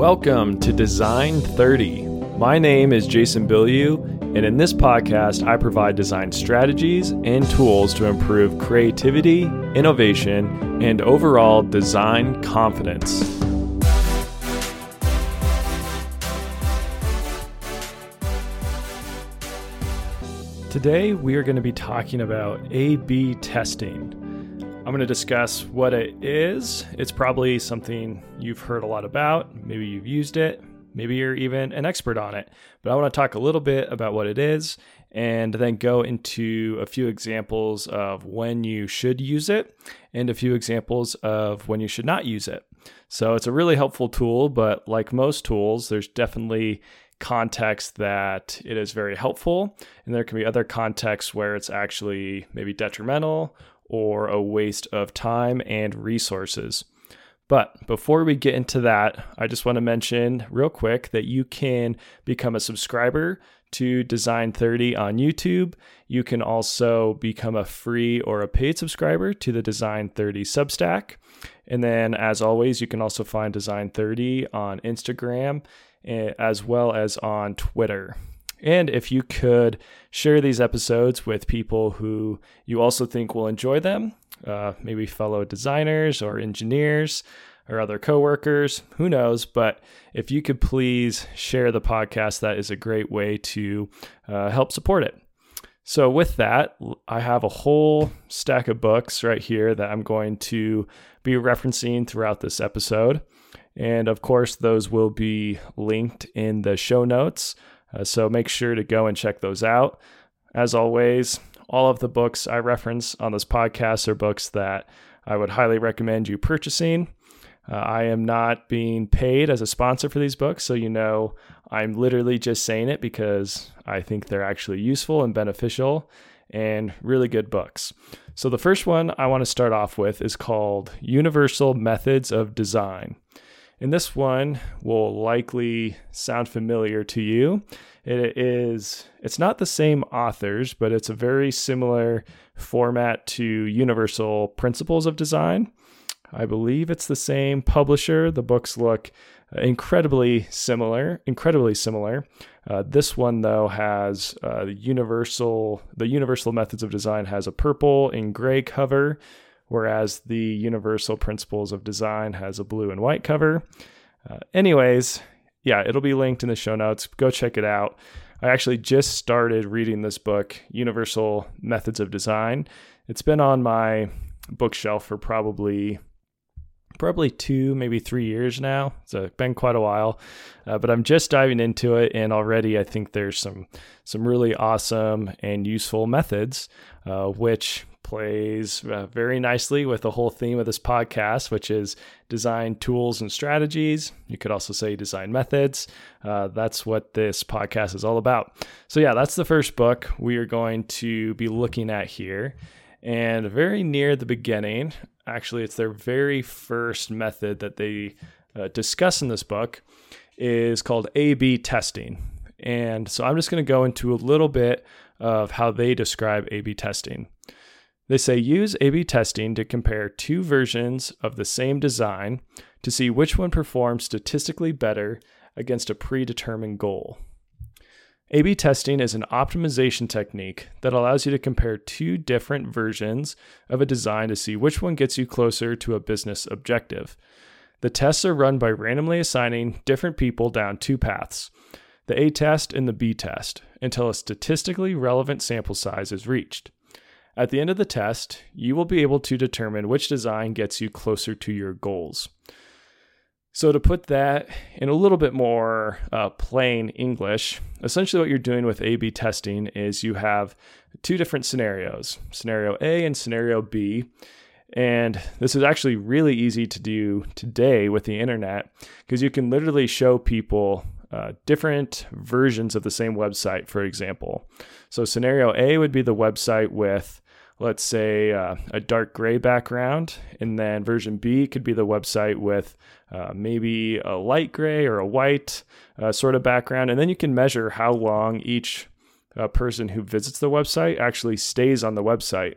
Welcome to Design 30. My name is Jason Bilyeu, and in this podcast, I provide design strategies and tools to improve creativity, innovation, and overall design confidence. Today, we are going to be talking about A B testing. I'm going to discuss what it is. It's probably something you've heard a lot about. Maybe you've used it. Maybe you're even an expert on it. But I want to talk a little bit about what it is and then go into a few examples of when you should use it and a few examples of when you should not use it. So it's a really helpful tool, but like most tools, there's definitely context that it is very helpful, and there can be other contexts where it's actually maybe detrimental or a waste of time and resources. But before we get into that, I just want to mention real quick that you can become a subscriber to Design 30 on YouTube. You can also become a free or a paid subscriber to the Design 30 Substack. And then, as always, you can also find Design 30 on Instagram eh, as well as on Twitter. And if you could share these episodes with people who you also think will enjoy them, uh, maybe fellow designers or engineers or other coworkers, who knows? But if you could please share the podcast, that is a great way to uh, help support it. So, with that, I have a whole stack of books right here that I'm going to be referencing throughout this episode. And of course, those will be linked in the show notes. Uh, so make sure to go and check those out. As always, all of the books I reference on this podcast are books that I would highly recommend you purchasing. Uh, I am not being paid as a sponsor for these books, so you know I'm literally just saying it because I think they're actually useful and beneficial and really good books. So, the first one I want to start off with is called Universal Methods of Design. And this one will likely sound familiar to you. It is it's not the same authors, but it's a very similar format to Universal Principles of Design. I believe it's the same publisher. The books look incredibly similar, incredibly similar. Uh, this one though has uh, the universal the universal methods of design has a purple and gray cover whereas the Universal Principles of Design has a blue and white cover. Uh, anyways, yeah, it'll be linked in the show notes. Go check it out. I actually just started reading this book, Universal Methods of Design. It's been on my bookshelf for probably probably two, maybe three years now. So it's been quite a while, uh, but I'm just diving into it, and already I think there's some some really awesome and useful methods, uh, which plays uh, very nicely with the whole theme of this podcast, which is design tools and strategies. You could also say design methods. Uh, that's what this podcast is all about. So, yeah, that's the first book we are going to be looking at here. And very near the beginning, actually, it's their very first method that they uh, discuss in this book, is called A B testing. And so I'm just going to go into a little bit of how they describe A B testing. They say use A B testing to compare two versions of the same design to see which one performs statistically better against a predetermined goal. A B testing is an optimization technique that allows you to compare two different versions of a design to see which one gets you closer to a business objective. The tests are run by randomly assigning different people down two paths the A test and the B test until a statistically relevant sample size is reached. At the end of the test, you will be able to determine which design gets you closer to your goals. So, to put that in a little bit more uh, plain English, essentially what you're doing with A B testing is you have two different scenarios scenario A and scenario B. And this is actually really easy to do today with the internet because you can literally show people uh, different versions of the same website, for example. So, scenario A would be the website with, let's say, uh, a dark gray background, and then version B could be the website with uh, maybe a light gray or a white uh, sort of background. And then you can measure how long each uh, person who visits the website actually stays on the website.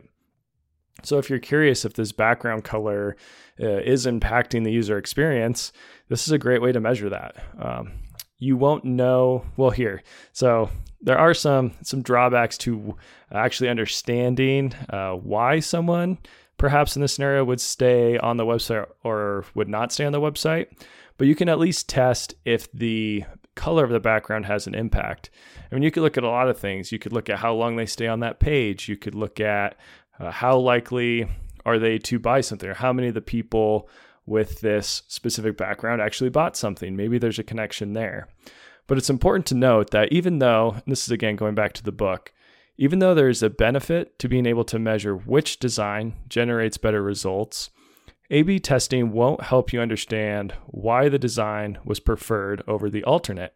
So if you're curious if this background color uh, is impacting the user experience, this is a great way to measure that. Um, you won't know. Well, here, so there are some some drawbacks to actually understanding uh, why someone perhaps in this scenario would stay on the website or would not stay on the website. But you can at least test if the color of the background has an impact. I mean, you could look at a lot of things. You could look at how long they stay on that page. You could look at uh, how likely are they to buy something, or how many of the people with this specific background actually bought something. Maybe there's a connection there. But it's important to note that even though, this is again going back to the book, even though there is a benefit to being able to measure which design generates better results, A B testing won't help you understand why the design was preferred over the alternate.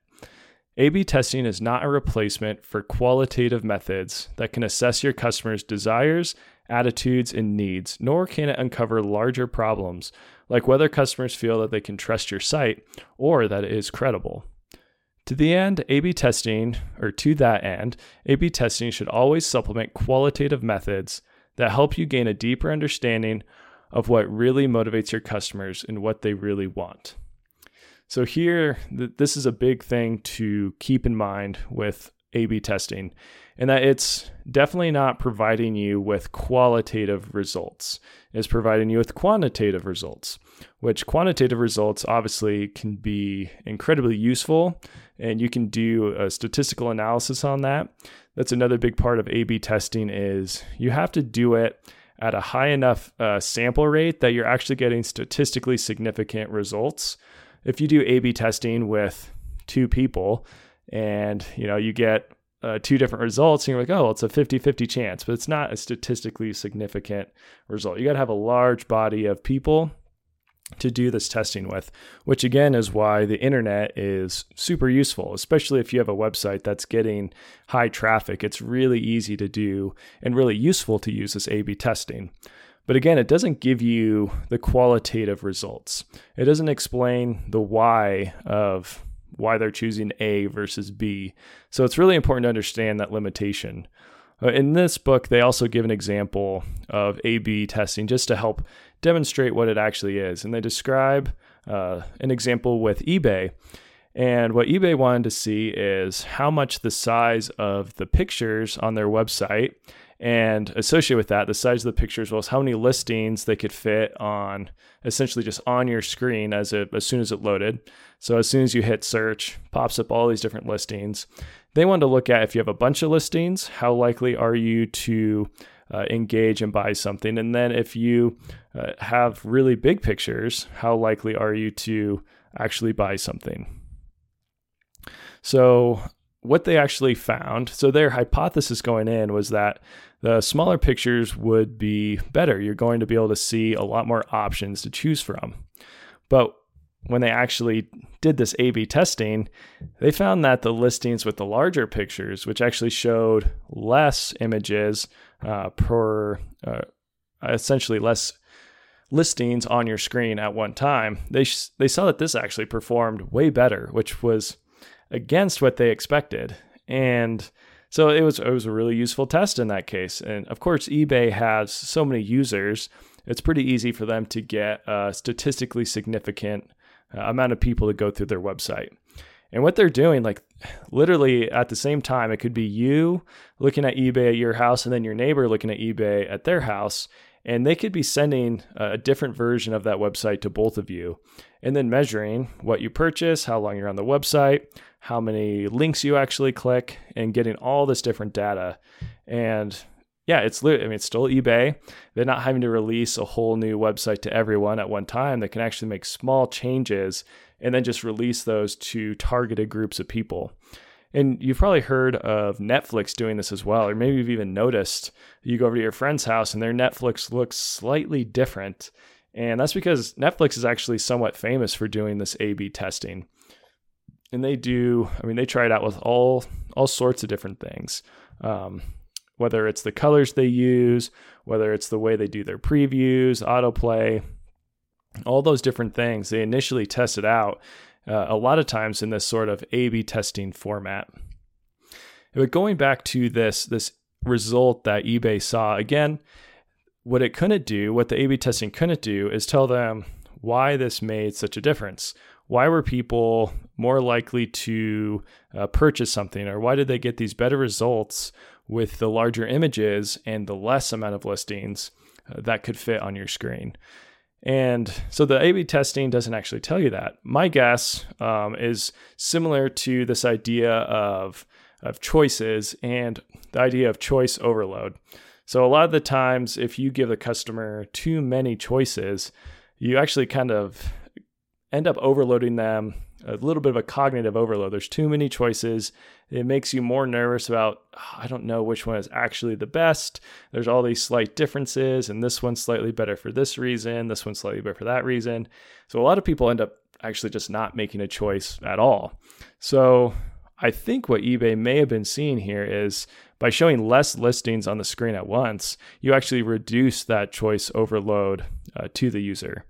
A B testing is not a replacement for qualitative methods that can assess your customers' desires, attitudes, and needs, nor can it uncover larger problems like whether customers feel that they can trust your site or that it is credible. To the end, A B testing, or to that end, A B testing should always supplement qualitative methods that help you gain a deeper understanding of what really motivates your customers and what they really want. So, here, th- this is a big thing to keep in mind with A B testing, and that it's definitely not providing you with qualitative results, it's providing you with quantitative results, which quantitative results obviously can be incredibly useful and you can do a statistical analysis on that. That's another big part of A/B testing is you have to do it at a high enough uh, sample rate that you're actually getting statistically significant results. If you do A/B testing with two people, and you know you get uh, two different results, and you're like, oh, it's a 50-50 chance, but it's not a statistically significant result. You got to have a large body of people to do this testing with, which again is why the internet is super useful, especially if you have a website that's getting high traffic. It's really easy to do and really useful to use this A B testing. But again, it doesn't give you the qualitative results. It doesn't explain the why of why they're choosing A versus B. So it's really important to understand that limitation. Uh, in this book, they also give an example of A B testing just to help demonstrate what it actually is. And they describe uh, an example with eBay. And what eBay wanted to see is how much the size of the pictures on their website and associated with that, the size of the picture as well as how many listings they could fit on essentially just on your screen as it as soon as it loaded. So as soon as you hit search, pops up all these different listings. They wanted to look at if you have a bunch of listings, how likely are you to uh, engage and buy something? And then if you uh, have really big pictures, how likely are you to actually buy something? So, what they actually found, so their hypothesis going in was that the smaller pictures would be better. You're going to be able to see a lot more options to choose from. But when they actually did this A B testing, they found that the listings with the larger pictures, which actually showed less images uh, per uh, essentially less listings on your screen at one time, they, sh- they saw that this actually performed way better, which was against what they expected. And so it was it was a really useful test in that case. And of course, eBay has so many users; it's pretty easy for them to get a statistically significant uh, amount of people to go through their website. And what they're doing, like literally at the same time, it could be you looking at eBay at your house and then your neighbor looking at eBay at their house. And they could be sending a different version of that website to both of you and then measuring what you purchase, how long you're on the website, how many links you actually click, and getting all this different data. And yeah, it's I mean it's still eBay. They're not having to release a whole new website to everyone at one time. They can actually make small changes and then just release those to targeted groups of people. And you've probably heard of Netflix doing this as well, or maybe you've even noticed you go over to your friend's house and their Netflix looks slightly different. And that's because Netflix is actually somewhat famous for doing this A B testing. And they do, I mean, they try it out with all all sorts of different things. Um, whether it's the colors they use, whether it's the way they do their previews, autoplay, all those different things. They initially test it out uh, a lot of times in this sort of A/B testing format. But going back to this this result that eBay saw again, what it couldn't do, what the A B testing couldn't do, is tell them why this made such a difference. Why were people more likely to uh, purchase something, or why did they get these better results with the larger images and the less amount of listings uh, that could fit on your screen? And so the A B testing doesn't actually tell you that. My guess um, is similar to this idea of, of choices and the idea of choice overload. So, a lot of the times, if you give the customer too many choices, you actually kind of end up overloading them a little bit of a cognitive overload. There's too many choices. It makes you more nervous about, oh, I don't know which one is actually the best. There's all these slight differences, and this one's slightly better for this reason, this one's slightly better for that reason. So a lot of people end up actually just not making a choice at all. So I think what eBay may have been seeing here is by showing less listings on the screen at once, you actually reduce that choice overload uh, to the user.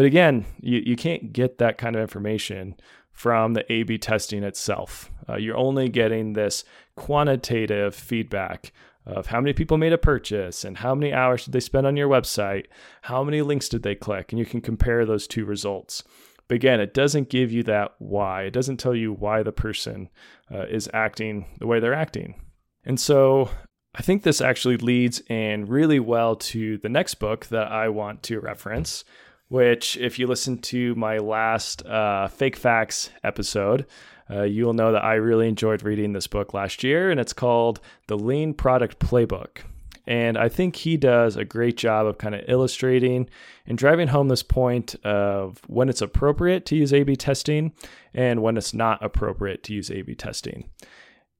But again, you, you can't get that kind of information from the A B testing itself. Uh, you're only getting this quantitative feedback of how many people made a purchase and how many hours did they spend on your website, how many links did they click, and you can compare those two results. But again, it doesn't give you that why. It doesn't tell you why the person uh, is acting the way they're acting. And so I think this actually leads in really well to the next book that I want to reference, which, if you listen to my last uh, Fake Facts episode, uh, you will know that I really enjoyed reading this book last year, and it's called The Lean Product Playbook. And I think he does a great job of kind of illustrating and driving home this point of when it's appropriate to use A B testing and when it's not appropriate to use A B testing.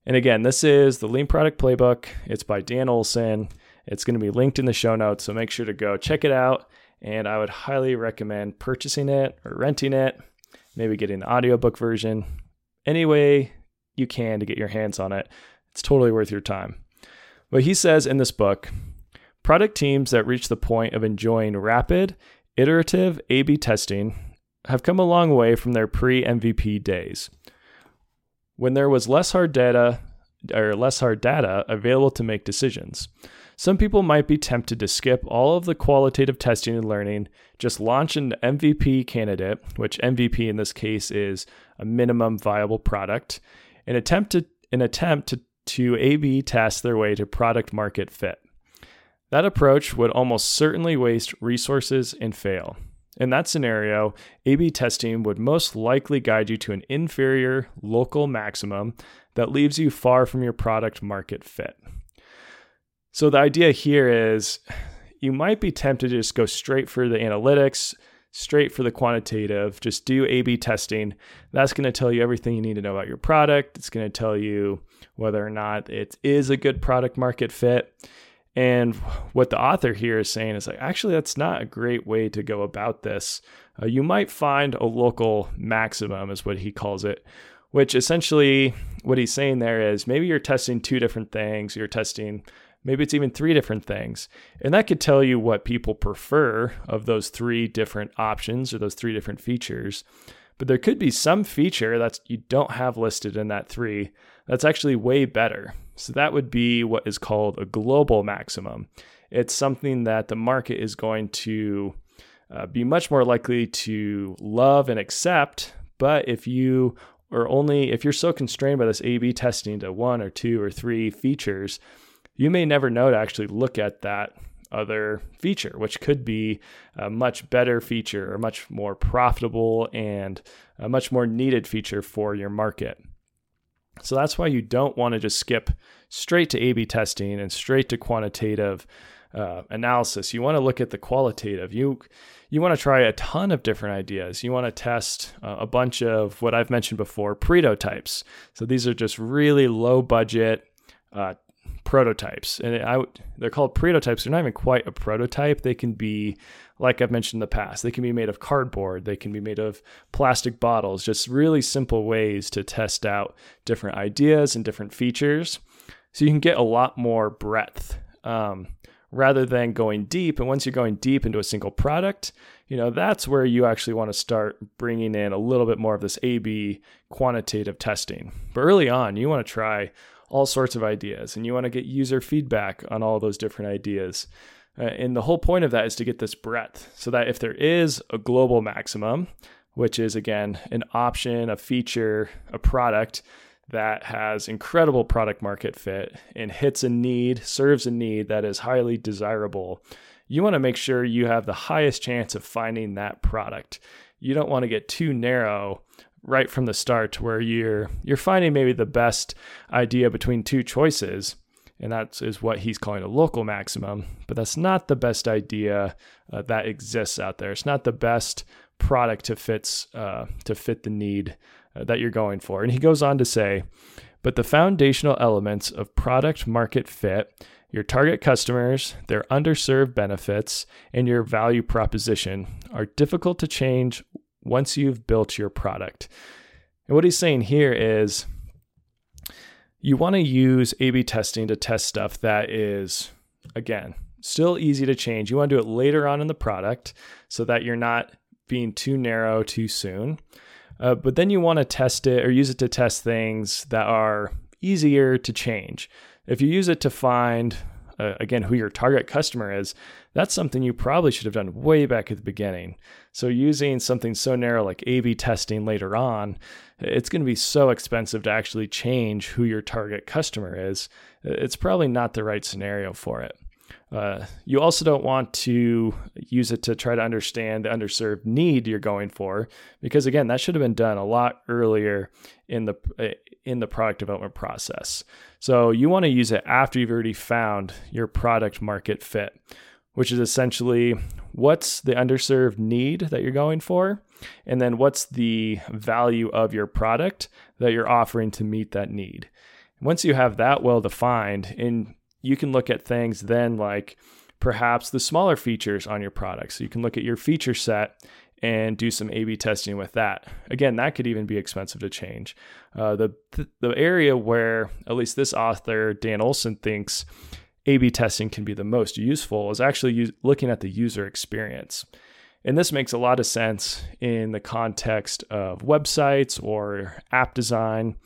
And again, this is the Lean Product Playbook. It's by Dan Olsen. It's going to be linked in the show notes, so make sure to go check it out. And I would highly recommend purchasing it or renting it, maybe getting the audiobook version. Any way you can to get your hands on it, it's totally worth your time. But he says in this book product teams that reach the point of enjoying rapid, iterative A B testing have come a long way from their pre MVP days when there was less hard data or less hard data available to make decisions. Some people might be tempted to skip all of the qualitative testing and learning, just launch an MVP candidate, which MVP in this case is a minimum viable product, and attempt to an attempt to, to A/B test their way to product market fit. That approach would almost certainly waste resources and fail. In that scenario, A B testing would most likely guide you to an inferior local maximum that leaves you far from your product market fit. So, the idea here is you might be tempted to just go straight for the analytics, straight for the quantitative, just do A B testing. That's going to tell you everything you need to know about your product. It's going to tell you whether or not it is a good product market fit. And what the author here is saying is like, actually, that's not a great way to go about this. Uh, you might find a local maximum, is what he calls it, which essentially what he's saying there is maybe you're testing two different things, you're testing maybe it's even three different things. And that could tell you what people prefer of those three different options or those three different features. But there could be some feature that you don't have listed in that three that's actually way better. So that would be what is called a global maximum. It's something that the market is going to uh, be much more likely to love and accept. But if you are only, if you're so constrained by this A B testing to one or two or three features, you may never know to actually look at that other feature, which could be a much better feature or much more profitable and a much more needed feature for your market. So that's why you don't want to just skip straight to A B testing and straight to quantitative uh, analysis. You want to look at the qualitative. You you want to try a ton of different ideas. You want to test uh, a bunch of what I've mentioned before, prototypes. So these are just really low budget uh, prototypes, and I, they're called prototypes. They're not even quite a prototype. They can be like I've mentioned in the past. They can be made of cardboard, they can be made of plastic bottles, just really simple ways to test out different ideas and different features. So you can get a lot more breadth um, rather than going deep. And once you're going deep into a single product, you know, that's where you actually want to start bringing in a little bit more of this A B quantitative testing. But early on, you want to try all sorts of ideas and you want to get user feedback on all those different ideas. Uh, and the whole point of that is to get this breadth so that if there is a global maximum, which is again an option, a feature, a product that has incredible product market fit and hits a need, serves a need that is highly desirable, you want to make sure you have the highest chance of finding that product. You don't want to get too narrow right from the start where you're you're finding maybe the best idea between two choices. And that is what he's calling a local maximum but that's not the best idea uh, that exists out there. It's not the best product to fits uh, to fit the need uh, that you're going for. And he goes on to say but the foundational elements of product market fit your target customers, their underserved benefits, and your value proposition are difficult to change once you've built your product. And what he's saying here is you want to use A B testing to test stuff that is, again, still easy to change. You want to do it later on in the product so that you're not being too narrow too soon. Uh, but then you want to test it or use it to test things that are easier to change. If you use it to find, uh, again, who your target customer is, that's something you probably should have done way back at the beginning. So, using something so narrow like A B testing later on, it's going to be so expensive to actually change who your target customer is. It's probably not the right scenario for it. Uh, you also don't want to use it to try to understand the underserved need you're going for, because again, that should have been done a lot earlier in the in the product development process. So you want to use it after you've already found your product market fit which is essentially what's the underserved need that you're going for, and then what's the value of your product that you're offering to meet that need. Once you have that well defined, and you can look at things then like perhaps the smaller features on your product. So you can look at your feature set and do some A/B testing with that. Again, that could even be expensive to change. Uh, the the area where at least this author Dan Olsen thinks a B testing can be the most useful is actually looking at the user experience. And this makes a lot of sense in the context of websites or app design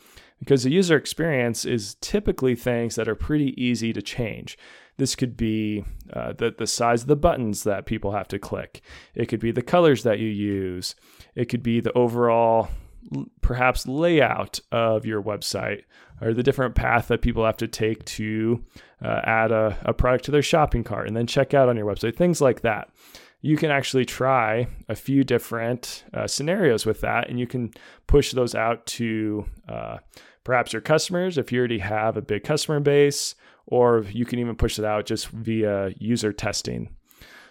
because the user experience is typically things that are pretty easy to change. This could be uh, the, the size of the buttons that people have to click, it could be the colors that you use, it could be the overall perhaps layout of your website or the different path that people have to take to uh, add a, a product to their shopping cart and then check out on your website, things like that. You can actually try a few different uh, scenarios with that, and you can push those out to uh, perhaps your customers if you already have a big customer base, or you can even push it out just via user testing.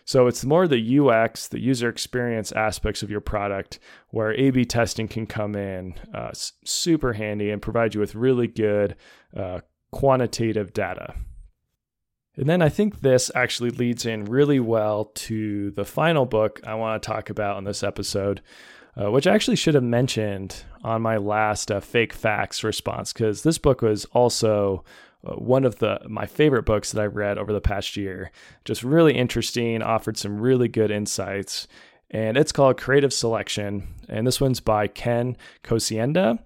So it's more the UX, the user experience aspects of your product where A B testing can come in uh, super handy and provide you with really good uh, quantitative data. And then I think this actually leads in really well to the final book I want to talk about in this episode, uh, which I actually should have mentioned on my last uh, fake facts response because this book was also uh, one of the my favorite books that I've read over the past year. Just really interesting, offered some really good insights, and it's called Creative Selection. And this one's by Ken Kocienda.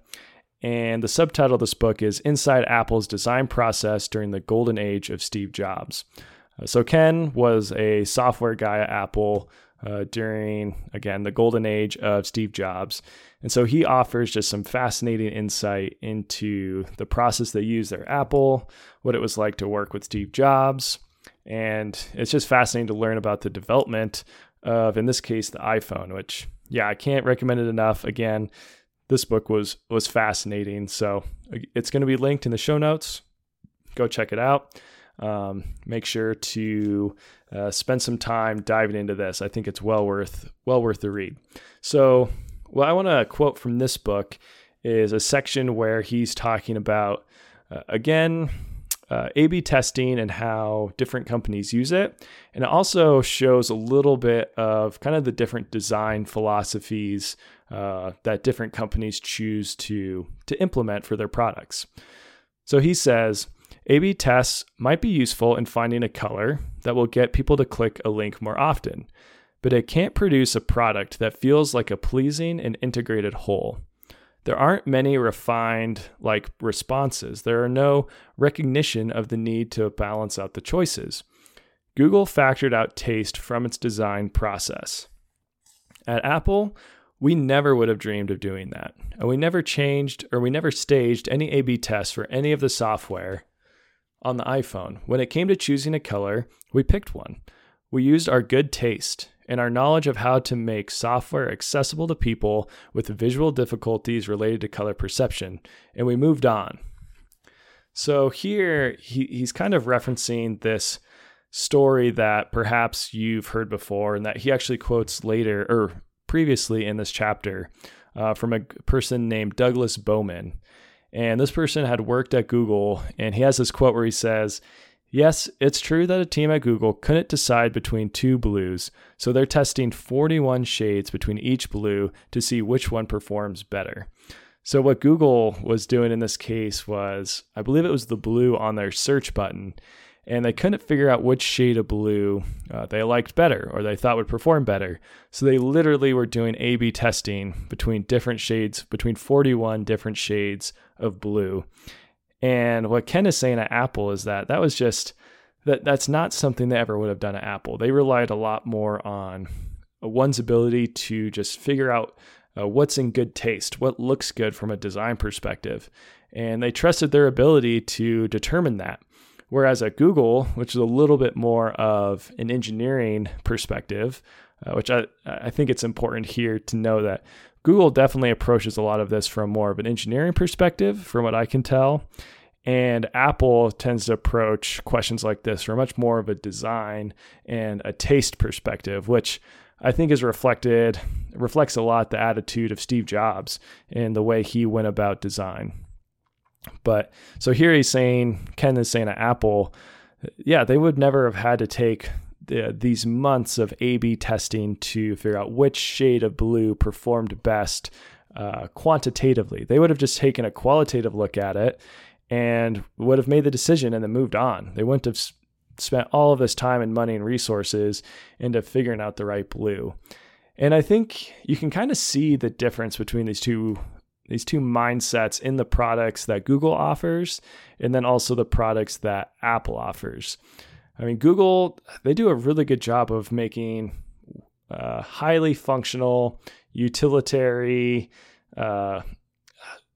And the subtitle of this book is Inside Apple's Design Process During the Golden Age of Steve Jobs. Uh, so, Ken was a software guy at Apple uh, during, again, the golden age of Steve Jobs. And so he offers just some fascinating insight into the process they use there Apple, what it was like to work with Steve Jobs. And it's just fascinating to learn about the development of, in this case, the iPhone, which, yeah, I can't recommend it enough. Again, this book was was fascinating. So it's going to be linked in the show notes. Go check it out. Um, make sure to uh, spend some time diving into this. I think it's well worth well worth the read. So, what I want to quote from this book is a section where he's talking about uh, again uh, A/B testing and how different companies use it, and it also shows a little bit of kind of the different design philosophies uh, that different companies choose to to implement for their products. So he says A B tests might be useful in finding a color that will get people to click a link more often, but it can't produce a product that feels like a pleasing and integrated whole. There aren't many refined like responses. There are no recognition of the need to balance out the choices. Google factored out taste from its design process. At Apple, we never would have dreamed of doing that. And we never changed or we never staged any A B tests for any of the software on the iPhone. When it came to choosing a color, we picked one. We used our good taste and our knowledge of how to make software accessible to people with visual difficulties related to color perception, and we moved on. So here he, he's kind of referencing this story that perhaps you've heard before and that he actually quotes later or previously in this chapter uh, from a person named Douglas Bowman. And this person had worked at Google, and he has this quote where he says, Yes, it's true that a team at Google couldn't decide between two blues, so they're testing 41 shades between each blue to see which one performs better. So, what Google was doing in this case was, I believe it was the blue on their search button, and they couldn't figure out which shade of blue uh, they liked better or they thought would perform better. So, they literally were doing A B testing between different shades, between 41 different shades of blue. And what Ken is saying at Apple is that that was just that that's not something they ever would have done at Apple. They relied a lot more on one's ability to just figure out uh, what's in good taste, what looks good from a design perspective. And they trusted their ability to determine that. Whereas at Google, which is a little bit more of an engineering perspective, uh, which I, I think it's important here to know that Google definitely approaches a lot of this from more of an engineering perspective, from what I can tell. And Apple tends to approach questions like this from much more of a design and a taste perspective, which I think is reflected reflects a lot the attitude of Steve Jobs and the way he went about design. But so here he's saying, Ken is saying at Apple, yeah, they would never have had to take the, these months of A B testing to figure out which shade of blue performed best uh, quantitatively. They would have just taken a qualitative look at it and would have made the decision and then moved on. They wouldn't have spent all of this time and money and resources into figuring out the right blue. And I think you can kind of see the difference between these two these two mindsets in the products that Google offers and then also the products that Apple offers. I mean, Google, they do a really good job of making uh, highly functional, utilitarian, uh,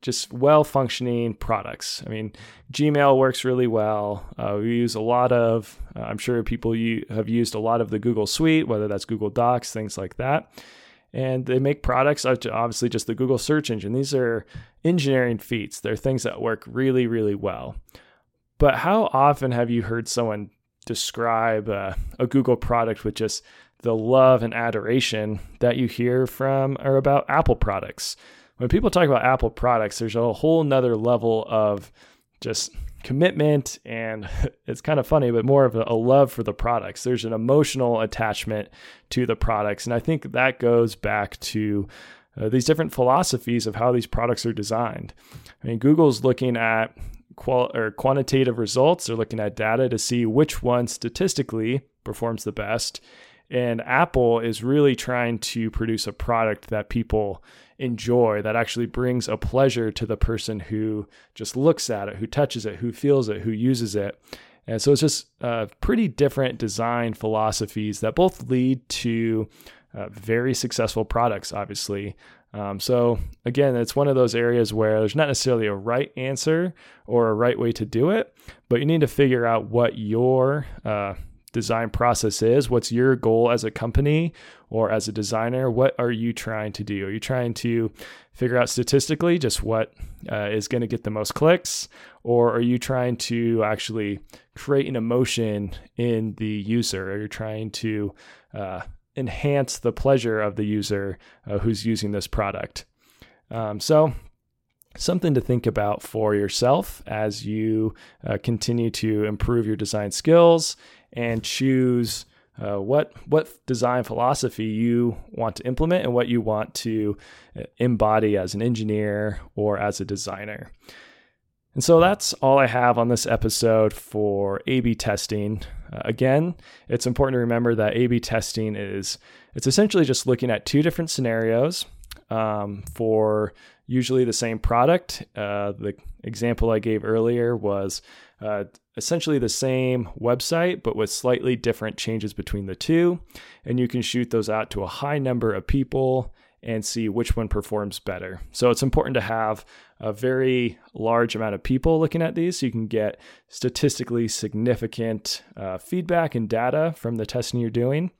just well functioning products. I mean, Gmail works really well. Uh, we use a lot of, uh, I'm sure people you have used a lot of the Google Suite, whether that's Google Docs, things like that. And they make products, obviously, just the Google search engine. These are engineering feats, they're things that work really, really well. But how often have you heard someone describe uh, a Google product with just the love and adoration that you hear from or about Apple products. When people talk about Apple products, there's a whole nother level of just commitment and it's kind of funny, but more of a, love for the products. There's an emotional attachment to the products. And I think that goes back to uh, these different philosophies of how these products are designed. I mean, Google's looking at qual- or quantitative results. They're looking at data to see which one statistically performs the best. And Apple is really trying to produce a product that people enjoy, that actually brings a pleasure to the person who just looks at it, who touches it, who feels it, who uses it. And so it's just uh, pretty different design philosophies that both lead to uh, very successful products, obviously. Um, so again, it's one of those areas where there's not necessarily a right answer or a right way to do it, but you need to figure out what your uh, design process is. What's your goal as a company or as a designer? What are you trying to do? Are you trying to figure out statistically just what uh, is going to get the most clicks, or are you trying to actually create an emotion in the user? Are you trying to uh, enhance the pleasure of the user uh, who's using this product. Um, so, something to think about for yourself as you uh, continue to improve your design skills and choose uh, what what design philosophy you want to implement and what you want to uh, embody as an engineer or as a designer. And so that's all I have on this episode for A B testing. Uh, again, it's important to remember that A B testing is it's essentially just looking at two different scenarios um, for usually the same product. Uh, the example I gave earlier was Uh, essentially the same website, but with slightly different changes between the two. And you can shoot those out to a high number of people and see which one performs better. So it's important to have a very large amount of people looking at these so you can get statistically significant uh, feedback and data from the testing you're doing.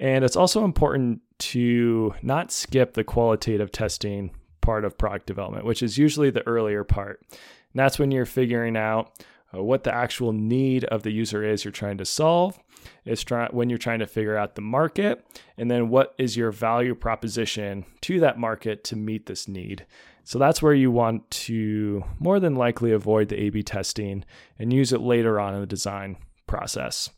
And it's also important to not skip the qualitative testing part of product development, which is usually the earlier part. And that's when you're figuring out uh, what the actual need of the user is you're trying to solve. It's try- when you're trying to figure out the market, and then what is your value proposition to that market to meet this need. So that's where you want to more than likely avoid the A B testing and use it later on in the design process.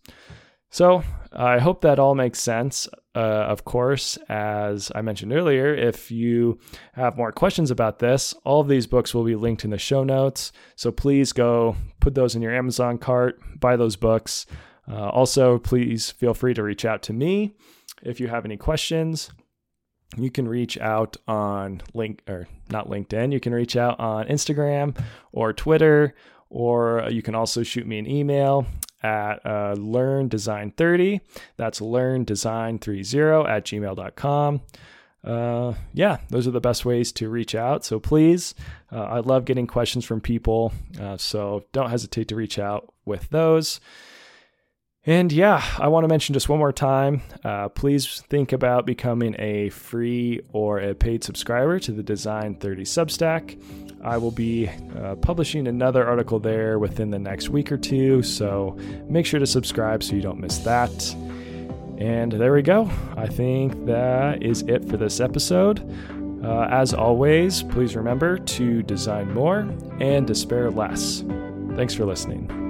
So I hope that all makes sense. Uh, of course, as I mentioned earlier, if you have more questions about this, all of these books will be linked in the show notes. So please go put those in your Amazon cart, buy those books. Uh, also, please feel free to reach out to me if you have any questions. You can reach out on link or not LinkedIn. You can reach out on Instagram or Twitter, or you can also shoot me an email at uh, learndesign30. That's learndesign30 at gmail.com. Uh, yeah, those are the best ways to reach out. So please, uh, I love getting questions from people. Uh, so don't hesitate to reach out with those. And yeah, I want to mention just one more time uh, please think about becoming a free or a paid subscriber to the Design 30 Substack. I will be uh, publishing another article there within the next week or two, so make sure to subscribe so you don't miss that. And there we go. I think that is it for this episode. Uh, as always, please remember to design more and despair less. Thanks for listening.